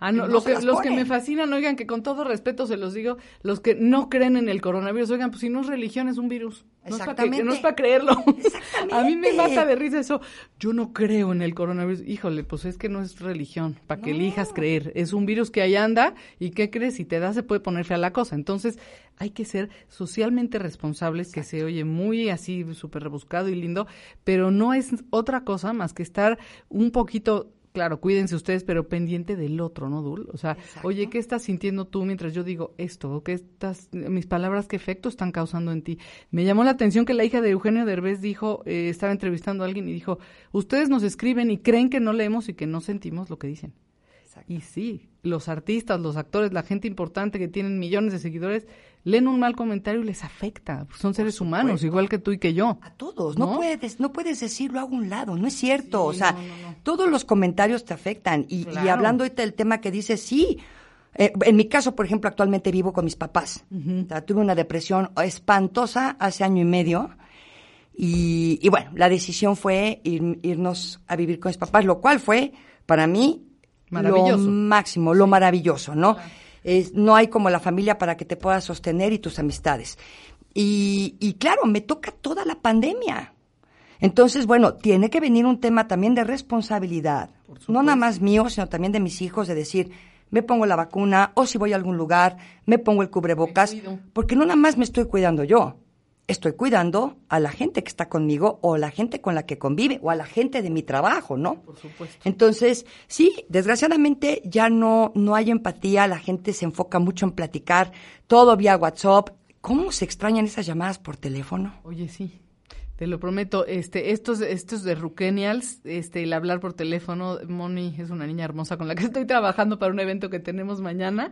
Ah, no, lo que- los que me fascinan, oigan, que con todo respeto se los digo, los que no creen en el coronavirus, oigan, pues si no es religión, es un virus. No es para Exactamente. no es para creerlo. Exactamente. A mí me mata de risa eso. Yo no creo en el coronavirus. Híjole, pues es que no es religión, para que elijas creer. Es un virus que ahí anda y ¿qué crees? Si te da se puede poner fea la cosa. Entonces hay que ser socialmente responsables, que se oye muy así súper rebuscado y lindo, pero no es otra cosa más que estar un poquito Claro, cuídense ustedes, pero pendiente del otro, ¿no, Dul? O sea, Exacto. oye, ¿qué estás sintiendo tú mientras yo digo esto? ¿O ¿Qué estás, mis palabras, qué efecto están causando en ti? Me llamó la atención que la hija de Eugenio Derbez dijo, eh, estaba entrevistando a alguien y dijo, ustedes nos escriben y creen que no leemos y que no sentimos lo que dicen. Exacto. Y sí, los artistas, los actores, la gente importante que tienen millones de seguidores, leen un mal comentario y les afecta. Son seres humanos, igual que tú y que yo. A todos, no, ¿No? puedes, no puedes decirlo a un lado, no es cierto. o sea, no, no, no. todos los comentarios te afectan. Y, y Claro. hablando ahorita del tema que dices, sí. eh, en mi caso, por ejemplo, actualmente vivo con mis papás. O sea, tuve una depresión espantosa hace año y medio. Y, y bueno, la decisión fue ir- irnos a vivir con mis papás, lo cual fue para mí lo máximo, lo maravilloso, ¿no? Es, no hay como la familia para que te puedas sostener y tus amistades. Y, y claro, me toca toda la pandemia. Entonces, bueno, tiene que venir un tema también de responsabilidad. No nada más mío, sino también de mis hijos, de decir, me pongo la vacuna o si voy a algún lugar, me pongo el cubrebocas, porque no nada más me estoy cuidando yo. Estoy cuidando a la gente que está conmigo o a la gente con la que convive o a la gente de mi trabajo, ¿no? Por supuesto. Entonces, sí, desgraciadamente ya no, no hay empatía, la gente se enfoca mucho en platicar, todo vía WhatsApp. ¿Cómo se extrañan esas llamadas por teléfono? Oye, sí. Te lo prometo, este, estos, estos de Rukenials, este, el hablar por teléfono, Moni es una niña hermosa con la que estoy trabajando para un evento que tenemos mañana,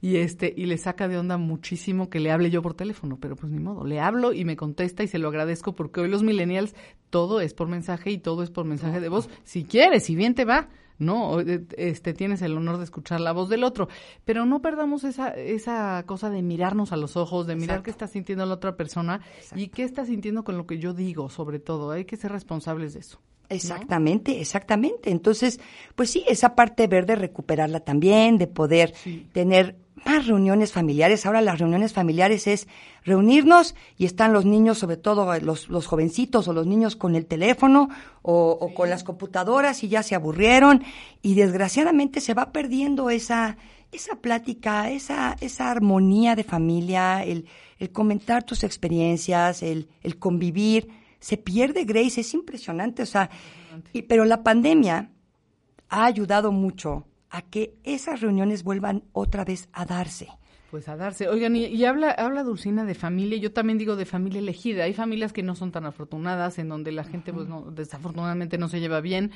y este, y le saca de onda muchísimo que le hable yo por teléfono, pero pues ni modo, le hablo y me contesta y se lo agradezco porque hoy los millennials todo es por mensaje y todo es por mensaje de voz. Si quieres, si bien te va, no, eh, este, tienes el honor de escuchar la voz del otro, pero no perdamos esa, esa cosa de mirarnos a los ojos, de mirar Exacto. qué está sintiendo la otra persona y qué está sintiendo con lo que yo digo, sobre todo. Hay que ser responsables de eso. Exactamente, exactamente. Entonces, pues sí, esa parte verde recuperarla también, de poder tener más reuniones familiares. Ahora las reuniones familiares es reunirnos y están los niños, sobre todo eh, los, los jovencitos o los niños con el teléfono o, o con las computadoras y ya se aburrieron. Y desgraciadamente se va perdiendo esa esa plática, esa esa armonía de familia, el, el comentar tus experiencias, el, el convivir, se pierde Grace, es impresionante, o sea, y- pero la pandemia ha ayudado mucho a que esas reuniones vuelvan otra vez a darse. Pues a darse. Oigan, y, y habla, habla Dulcina de familia, yo también digo de familia elegida. Hay familias que no son tan afortunadas, en donde la gente, pues no, desafortunadamente no se lleva bien,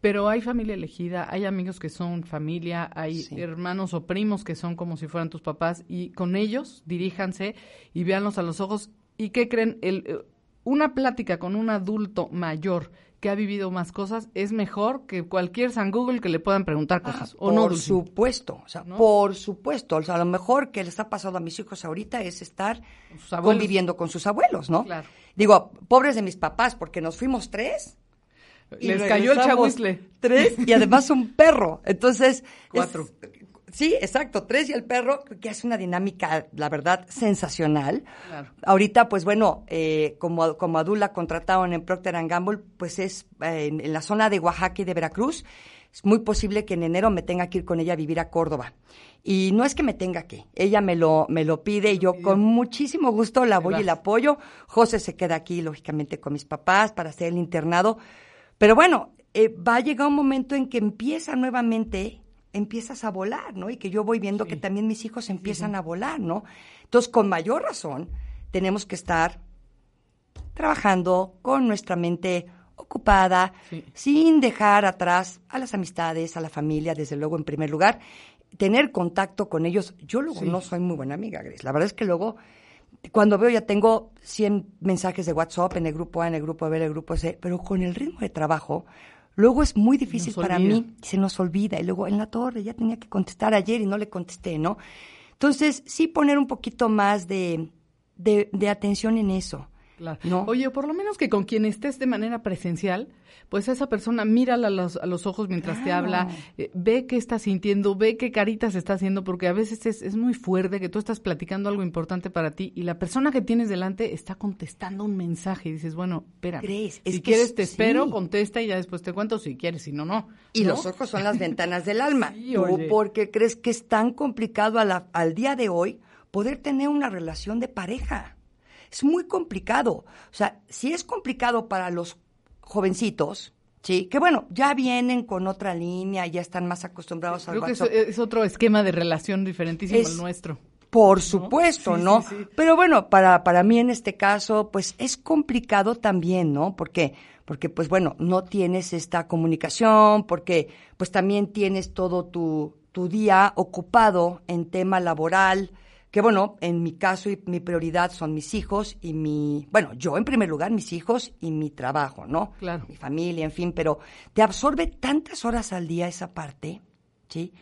pero hay familia elegida, hay amigos que son familia, hay Sí. hermanos o primos que son como si fueran tus papás, y con ellos diríjanse y véanlos a los ojos. ¿Y qué creen? El, eh, una plática con un adulto mayor que ha vivido más cosas es mejor que cualquier San Google que le puedan preguntar cosas. ¿O no, por supuesto, o sea, ¿No? por supuesto. O sea, lo mejor que le está pasando a mis hijos ahorita es estar conviviendo con sus abuelos, ¿no? Claro. Digo, pobres de mis papás, porque nos fuimos tres. y Les cayó el chahuizle. Tres y además un perro. Entonces. Cuatro. es- sí, exacto, tres y el perro, que es una dinámica, la verdad, sensacional. Claro. Ahorita, pues bueno, eh, como, como adula contrataron en Procter Gamble, pues es eh, en, en la zona de Oaxaca y de Veracruz. Es muy posible que en enero me tenga que ir con ella a vivir a Córdoba. Y no es que me tenga que, ella me lo, me lo pide y yo con muchísimo gusto la voy y la apoyo. José se queda aquí, lógicamente, con mis papás para hacer el internado. Pero bueno, eh, va a llegar un momento en que empieza nuevamente, empiezas a volar, ¿no? Y que yo voy viendo que también mis hijos empiezan a volar, ¿no? Entonces, con mayor razón, tenemos que estar trabajando con nuestra mente ocupada, Sí. sin dejar atrás a las amistades, a la familia, desde luego en primer lugar, tener contacto con ellos. Yo luego no soy muy buena amiga, Grace. La verdad es que luego, cuando veo ya tengo 100 mensajes de WhatsApp en el grupo A, en el grupo B, en el grupo C, pero con el ritmo de trabajo, luego es muy difícil para mí, se nos olvida. Y luego en la torre ya tenía que contestar ayer y no le contesté, ¿no? Entonces, sí poner un poquito más de, de, de atención en eso. Claro. ¿no? Oye, por lo menos que con quien estés de manera presencial, pues esa persona mírala a los, a los ojos mientras te habla, eh, ve qué está sintiendo, ve qué caritas está haciendo, porque a veces es, es muy fuerte que tú estás platicando algo importante para ti y la persona que tienes delante está contestando un mensaje y dices, bueno, espera, si quieres es- te espero, sí. contesta y ya después te cuento si quieres, si no, no. Y ¿no? los ojos son las ventanas del alma. Sí, ¿Tú por qué crees que es tan complicado a la- al día de hoy poder tener una relación de pareja? Es muy complicado. O sea, si es complicado para los jovencitos, sí, que bueno, ya vienen con otra línea, ya están más acostumbrados al que es, otro esquema de relación diferentísimo Es- al nuestro. Por supuesto, ¿no? sí, sí. Pero bueno, para, para mí en este caso, pues es complicado también, ¿no? Porque, porque pues bueno, no tienes esta comunicación, porque pues también tienes todo tu, tu día ocupado en tema laboral, que bueno, en mi caso y mi prioridad son mis hijos y mi, bueno, yo en primer lugar, mis hijos y mi trabajo, ¿no? Claro. Mi familia, en fin, pero te absorbe tantas horas al día esa parte, ¿sí?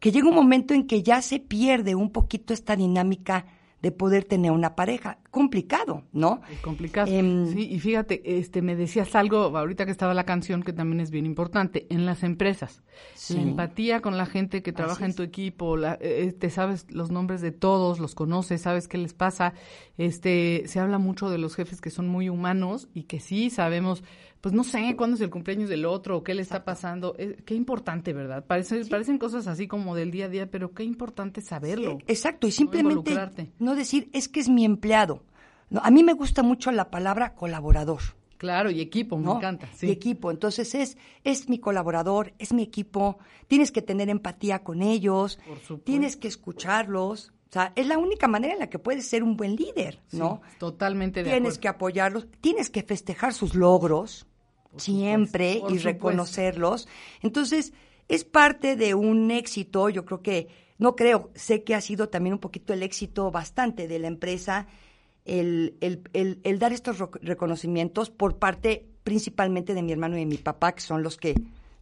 que llega un momento en que ya se pierde un poquito esta dinámica de poder tener una pareja. Complicado, ¿no? Es complicado. Em, sí, y fíjate, este, me decías algo ahorita que estaba la canción que también es bien importante en las empresas. Sí. La empatía con la gente que trabaja en tu equipo, la, eh, te sabes los nombres de todos, los conoces, sabes qué les pasa. Este, se habla mucho de los jefes que son muy humanos y que sí sabemos, pues no sé cuándo es el cumpleaños del otro o qué le está pasando. Eh, qué importante, ¿verdad? Parece, Parecen cosas así como del día a día, pero qué importante saberlo. Exacto, y simplemente no decir, es que es mi empleado. No, a mí me gusta mucho la palabra colaborador. Claro, y equipo, me encanta. Sí. Y equipo. Entonces es, es mi colaborador, es mi equipo. Tienes que tener empatía con ellos. Por supuesto. Tienes que escucharlos. O sea, es la única manera en la que puedes ser un buen líder, ¿no? Sí, totalmente de tienes acuerdo. que apoyarlos, tienes que festejar sus logros siempre supuesto, y supuesto. reconocerlos. Entonces, es parte de un éxito, yo creo que, no creo, sé que ha sido también un poquito el éxito bastante de la empresa, el, el, el, el dar estos reconocimientos por parte principalmente de mi hermano y de mi papá, que son los que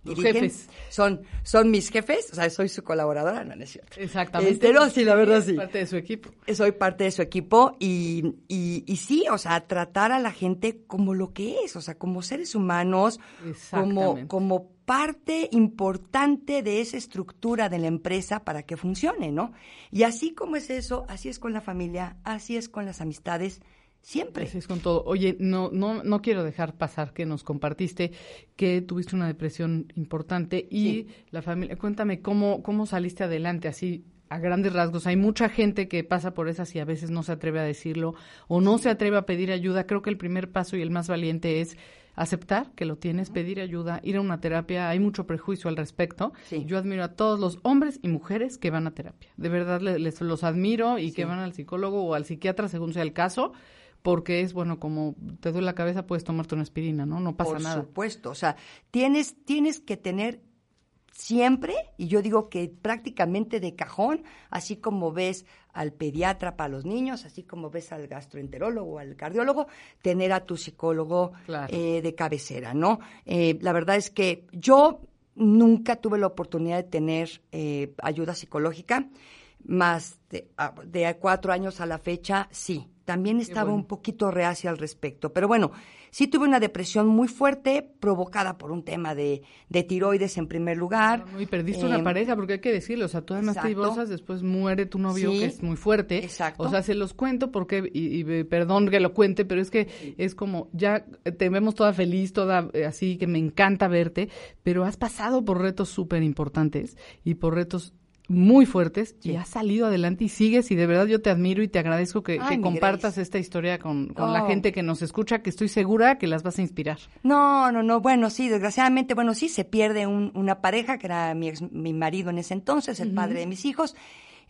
dirigen. jefes. Son, son mis jefes, o sea, soy su colaboradora, no, no es cierto. Exactamente. Este, no, sí, la verdad sí Parte de su equipo. soy parte de su equipo y, y, y sí, o sea, tratar a la gente como lo que es, o sea, como seres humanos, como, como parte importante de esa estructura de la empresa para que funcione, ¿no? Y así como es eso, así es con la familia, así es con las amistades, siempre. Así es con todo. Oye, no, no, no quiero dejar pasar que nos compartiste que tuviste una depresión importante y Sí. la familia. Cuéntame cómo, cómo saliste adelante así a grandes rasgos. Hay mucha gente que pasa por esas y a veces no se atreve a decirlo o no se atreve a pedir ayuda. Creo que el primer paso y el más valiente es aceptar que lo tienes, pedir ayuda, ir a una terapia. Hay mucho prejuicio al respecto. Sí. Yo admiro a todos los hombres y mujeres que van a terapia. De verdad le- les, los admiro y que van al psicólogo o al psiquiatra según sea el caso porque es bueno como te duele la cabeza puedes tomarte una aspirina no no pasa Por nada supuesto, o sea, tienes, tienes que tener siempre, y yo digo que prácticamente de cajón, así como ves al pediatra para los niños, así como ves al gastroenterólogo, al cardiólogo, tener a tu psicólogo Claro. eh, de cabecera, ¿no? Eh, la verdad es que yo nunca tuve la oportunidad de tener eh, ayuda psicológica, más de, a- de cuatro años a la fecha, sí, también estaba bueno. un poquito reacia al respecto. Pero bueno, sí tuve una depresión muy fuerte provocada por un tema de, de tiroides en primer lugar. No, y perdiste Eh, una pareja, porque hay que decirlo, o sea, tú además te divorcias, después muere tu novio, Sí, que es muy fuerte. exacto. O sea, se los cuento porque, y, y, perdón que lo cuente, pero es que es como, ya te vemos toda feliz, toda eh, así, que me encanta verte, pero has pasado por retos súper importantes y por retos muy fuertes y has salido adelante y sigues y de verdad yo te admiro y te agradezco que, Ay, que mi compartas Grace. esta historia con, con la Oh. gente que nos escucha, que estoy segura que las vas a inspirar. No, no, no. Bueno, sí, desgraciadamente, bueno, sí se pierde un- una pareja que era mi, ex- mi marido en ese entonces, el padre de mis hijos.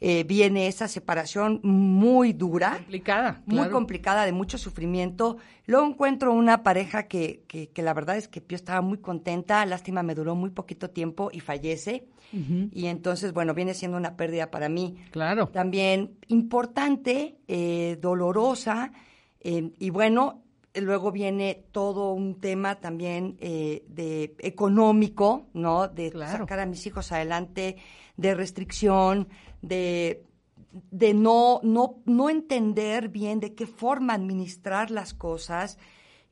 Eh, viene esa separación muy dura. Complicada. muy claro. complicada, de mucho sufrimiento. Luego encuentro una pareja que, que, que la verdad es que yo estaba muy contenta, lástima me duró muy poquito tiempo y fallece. Y entonces, bueno, viene siendo una pérdida para mí Claro. también importante, eh, dolorosa, eh, y bueno, luego viene todo un tema también eh, de económico, ¿no? De Claro. sacar a mis hijos adelante, de restricción, de de no, no, no entender bien de qué forma administrar las cosas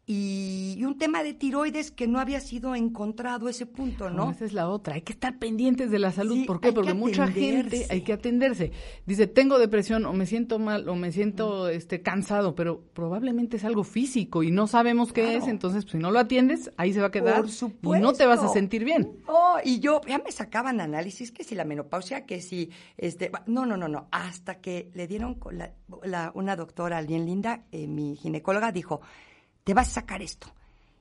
y, un tema de tiroides que no había sido encontrado ese punto, No, esa es la otra. Hay que estar pendientes de la salud. Sí, ¿Por qué? Porque que mucha gente hay que atenderse. Dice, tengo depresión o me siento mal o me siento este cansado, pero probablemente es algo físico y no sabemos qué Claro. es. Entonces, pues, si no lo atiendes, ahí se va a quedar Por y no te vas a supuesto. sentir bien. Oh, y yo ya me sacaban análisis que si la menopausia, que si este, no, no, no, no, hasta que le dieron la, la- una doctora bien linda, eh, mi ginecóloga dijo, te vas a sacar esto.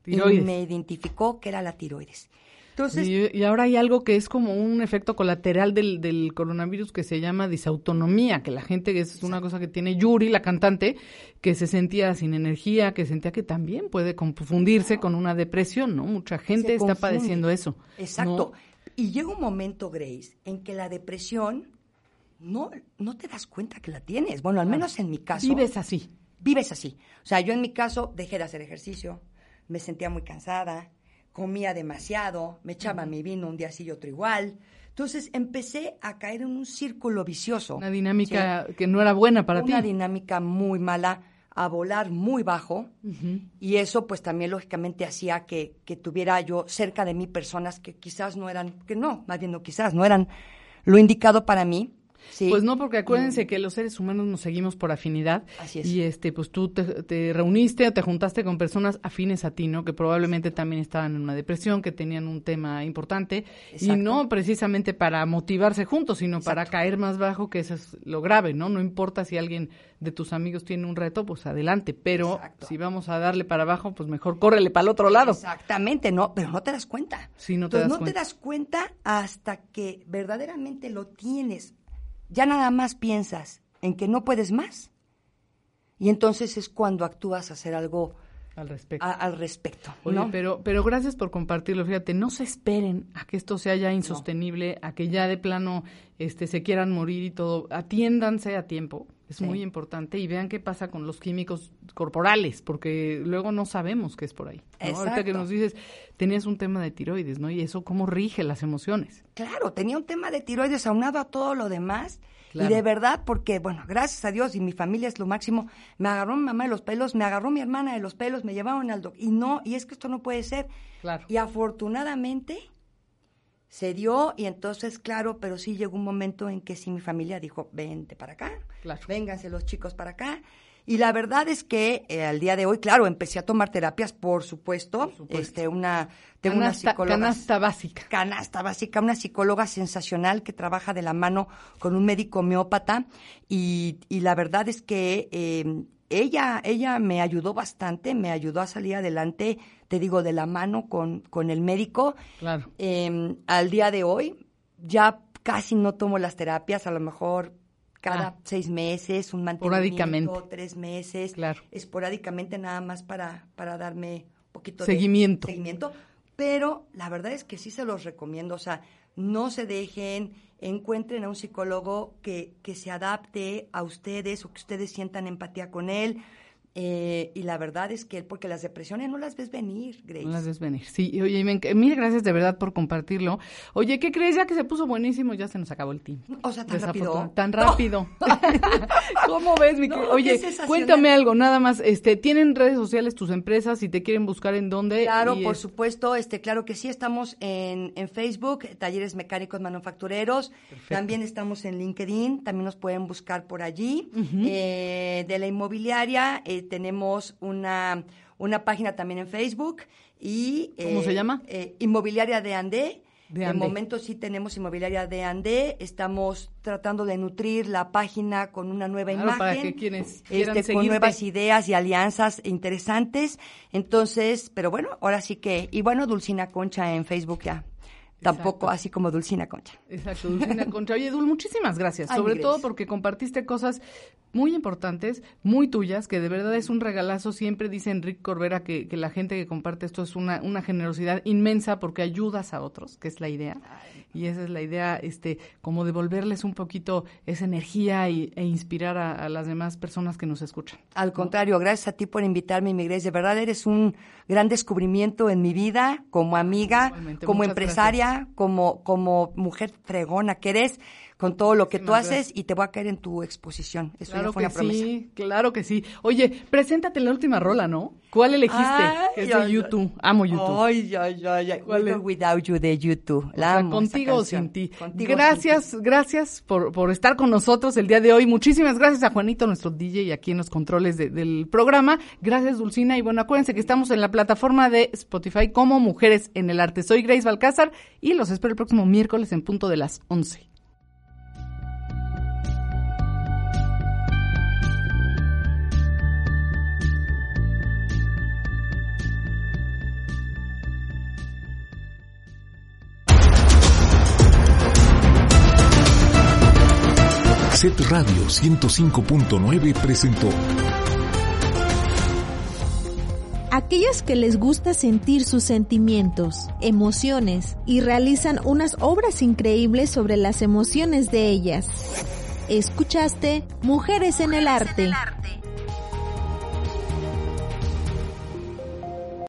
Tiroides. Y me identificó que era la tiroides. Entonces, Y, y ahora hay algo que es como un efecto colateral del, del coronavirus que se llama disautonomía, que la gente, que es una cosa que tiene Yuri, la cantante, que se sentía sin energía, que sentía que también puede confundirse con una depresión, ¿no? Mucha gente está padeciendo eso. Exacto. ¿no? Y llega un momento, Grace, en que la depresión no, no te das cuenta que la tienes. Bueno, al menos en mi caso. Vives así. Vives así. O sea, yo en mi caso dejé de hacer ejercicio, me sentía muy cansada, comía demasiado, me echaba mi vino un día sí y otro igual. Entonces empecé a caer en un círculo vicioso. Una dinámica que no era buena para Una ti. dinámica muy mala, a volar muy bajo. Y eso pues también lógicamente hacía que, que tuviera yo cerca de mí personas que quizás no eran, que no, más bien no quizás, no eran lo indicado para mí. ¿Sí? Pues no, porque acuérdense que los seres humanos nos seguimos por afinidad. Así es. Y este, pues tú te, te reuniste o te juntaste con personas afines a ti, ¿no? Que probablemente también estaban en una depresión, que tenían un tema importante. Y Exacto. no precisamente para motivarse juntos, sino para caer más bajo, que eso es lo grave, ¿no? No importa si alguien de tus amigos tiene un reto, pues adelante. Pero Exacto. si vamos a darle para abajo, pues mejor córrele para el otro lado. Exactamente, no, pero no te das cuenta. Sí, no te Entonces, das no cuenta. te das cuenta hasta que verdaderamente lo tienes. Ya nada más piensas en que no puedes más. Y entonces es cuando actúas a hacer algo Al respecto. a- al respecto. Oye, ¿no? pero, pero gracias por compartirlo. Fíjate, no se esperen a que esto sea ya insostenible, a que ya de plano este, se quieran morir y todo. Atiéndanse a tiempo. Es Sí. muy importante y vean qué pasa con los químicos corporales, porque luego no sabemos qué es por ahí. ¿no? Ahorita que nos dices, tenías un tema de tiroides, ¿no? Y eso cómo rige las emociones. Claro, tenía un tema de tiroides aunado a todo lo demás. Claro. Y de verdad, porque, bueno, gracias a Dios y mi familia es lo máximo, me agarró mi mamá de los pelos, me agarró mi hermana de los pelos, me llevaron al doctor. Y no, y es que esto no puede ser. Claro. Y afortunadamente se dio y entonces, claro, pero sí llegó un momento en que sí mi familia dijo, vente para acá, Claro. vénganse los chicos para acá. Y la verdad es que eh, al día de hoy, claro, empecé a tomar terapias, por supuesto, supuesto. este, una, tengo una psicóloga canasta básica. canasta básica, una psicóloga sensacional que trabaja de la mano con un médico homeópata y, y la verdad es que eh, ella, ella me ayudó bastante, me ayudó a salir adelante, te digo, de la mano con, con el médico. Claro. Eh, al día de hoy ya casi no tomo las terapias, a lo mejor cada Ah. seis meses, un mantenimiento, tres meses, Claro. esporádicamente nada más para, para darme un poquito Seguimiento. de seguimiento. Pero la verdad es que sí se los recomiendo, o sea, no se dejen, encuentren a un psicólogo que, que se adapte a ustedes o que ustedes sientan empatía con él. Eh, y la verdad es que, porque las depresiones no las ves venir, Grace. No las ves venir. Sí, oye, me mil gracias de verdad por compartirlo. Oye, ¿qué crees? Ya que se puso buenísimo, ya se nos acabó el tiempo. O sea, tan rápido. Tan rápido. ¿Cómo ves, mi No, Oye, cuéntame algo, nada más. Este, ¿tienen redes sociales tus empresas si te quieren buscar en dónde? Claro, por es- supuesto, este, claro que sí, estamos en, en Facebook, Talleres Mecánicos Manufactureros, también estamos en LinkedIn, también nos pueden buscar por allí. Eh, de la inmobiliaria eh, tenemos una, una página también en Facebook y... ¿Cómo eh, se llama? eh, inmobiliaria de Andé. De momento sí tenemos inmobiliaria de Andé, estamos tratando de nutrir la página con una nueva Claro, imagen. para que quienes quieran este, con nuevas ideas y alianzas interesantes. Entonces, pero bueno, ahora sí que, y bueno, Dulcina Concha en Facebook ya. Tampoco Exacto. así como Dulcina Concha. Exacto, Dulcina Concha. Oye, Dul, muchísimas gracias. Ay, Sobre todo porque compartiste cosas muy importantes, muy tuyas, que de verdad es un regalazo. Siempre dice Enrique Corbera que, que la gente que comparte esto es una, una generosidad inmensa porque ayudas a otros, que es la idea. Y esa es la idea, este, como devolverles un poquito esa energía y, e inspirar a, a las demás personas que nos escuchan. Al contrario, gracias a ti por invitarme, mi Grace. De verdad eres un gran descubrimiento en mi vida, como amiga, Igualmente, como empresaria, como, como mujer fregona que eres, con todo lo que tú haces y te voy a caer en tu exposición. Eso Claro ya fue que una promesa. sí, claro que sí. Oye, preséntate la última rola, ¿no? ¿Cuál elegiste? Ay, es de YouTube. Amo YouTube. Ay, ay, ay, ay. ¿Cuál es? Without You de YouTube. O La sea, amo esa contigo o sin ti. Contigo o gracias, sin ti. gracias por, por estar con nosotros el día de hoy. Muchísimas gracias a Juanito, nuestro DJ, aquí en los controles de- del programa. Gracias, Dulcina. Y bueno, acuérdense que estamos en la plataforma de Spotify como Mujeres en el Arte. Soy Grace Balcázar y los espero el próximo miércoles en punto de las 11. Set Radio 105.9 presentó Aquellos que les gusta sentir sus sentimientos, emociones y realizan unas obras increíbles sobre las emociones de ellas. Escuchaste Mujeres en el Arte.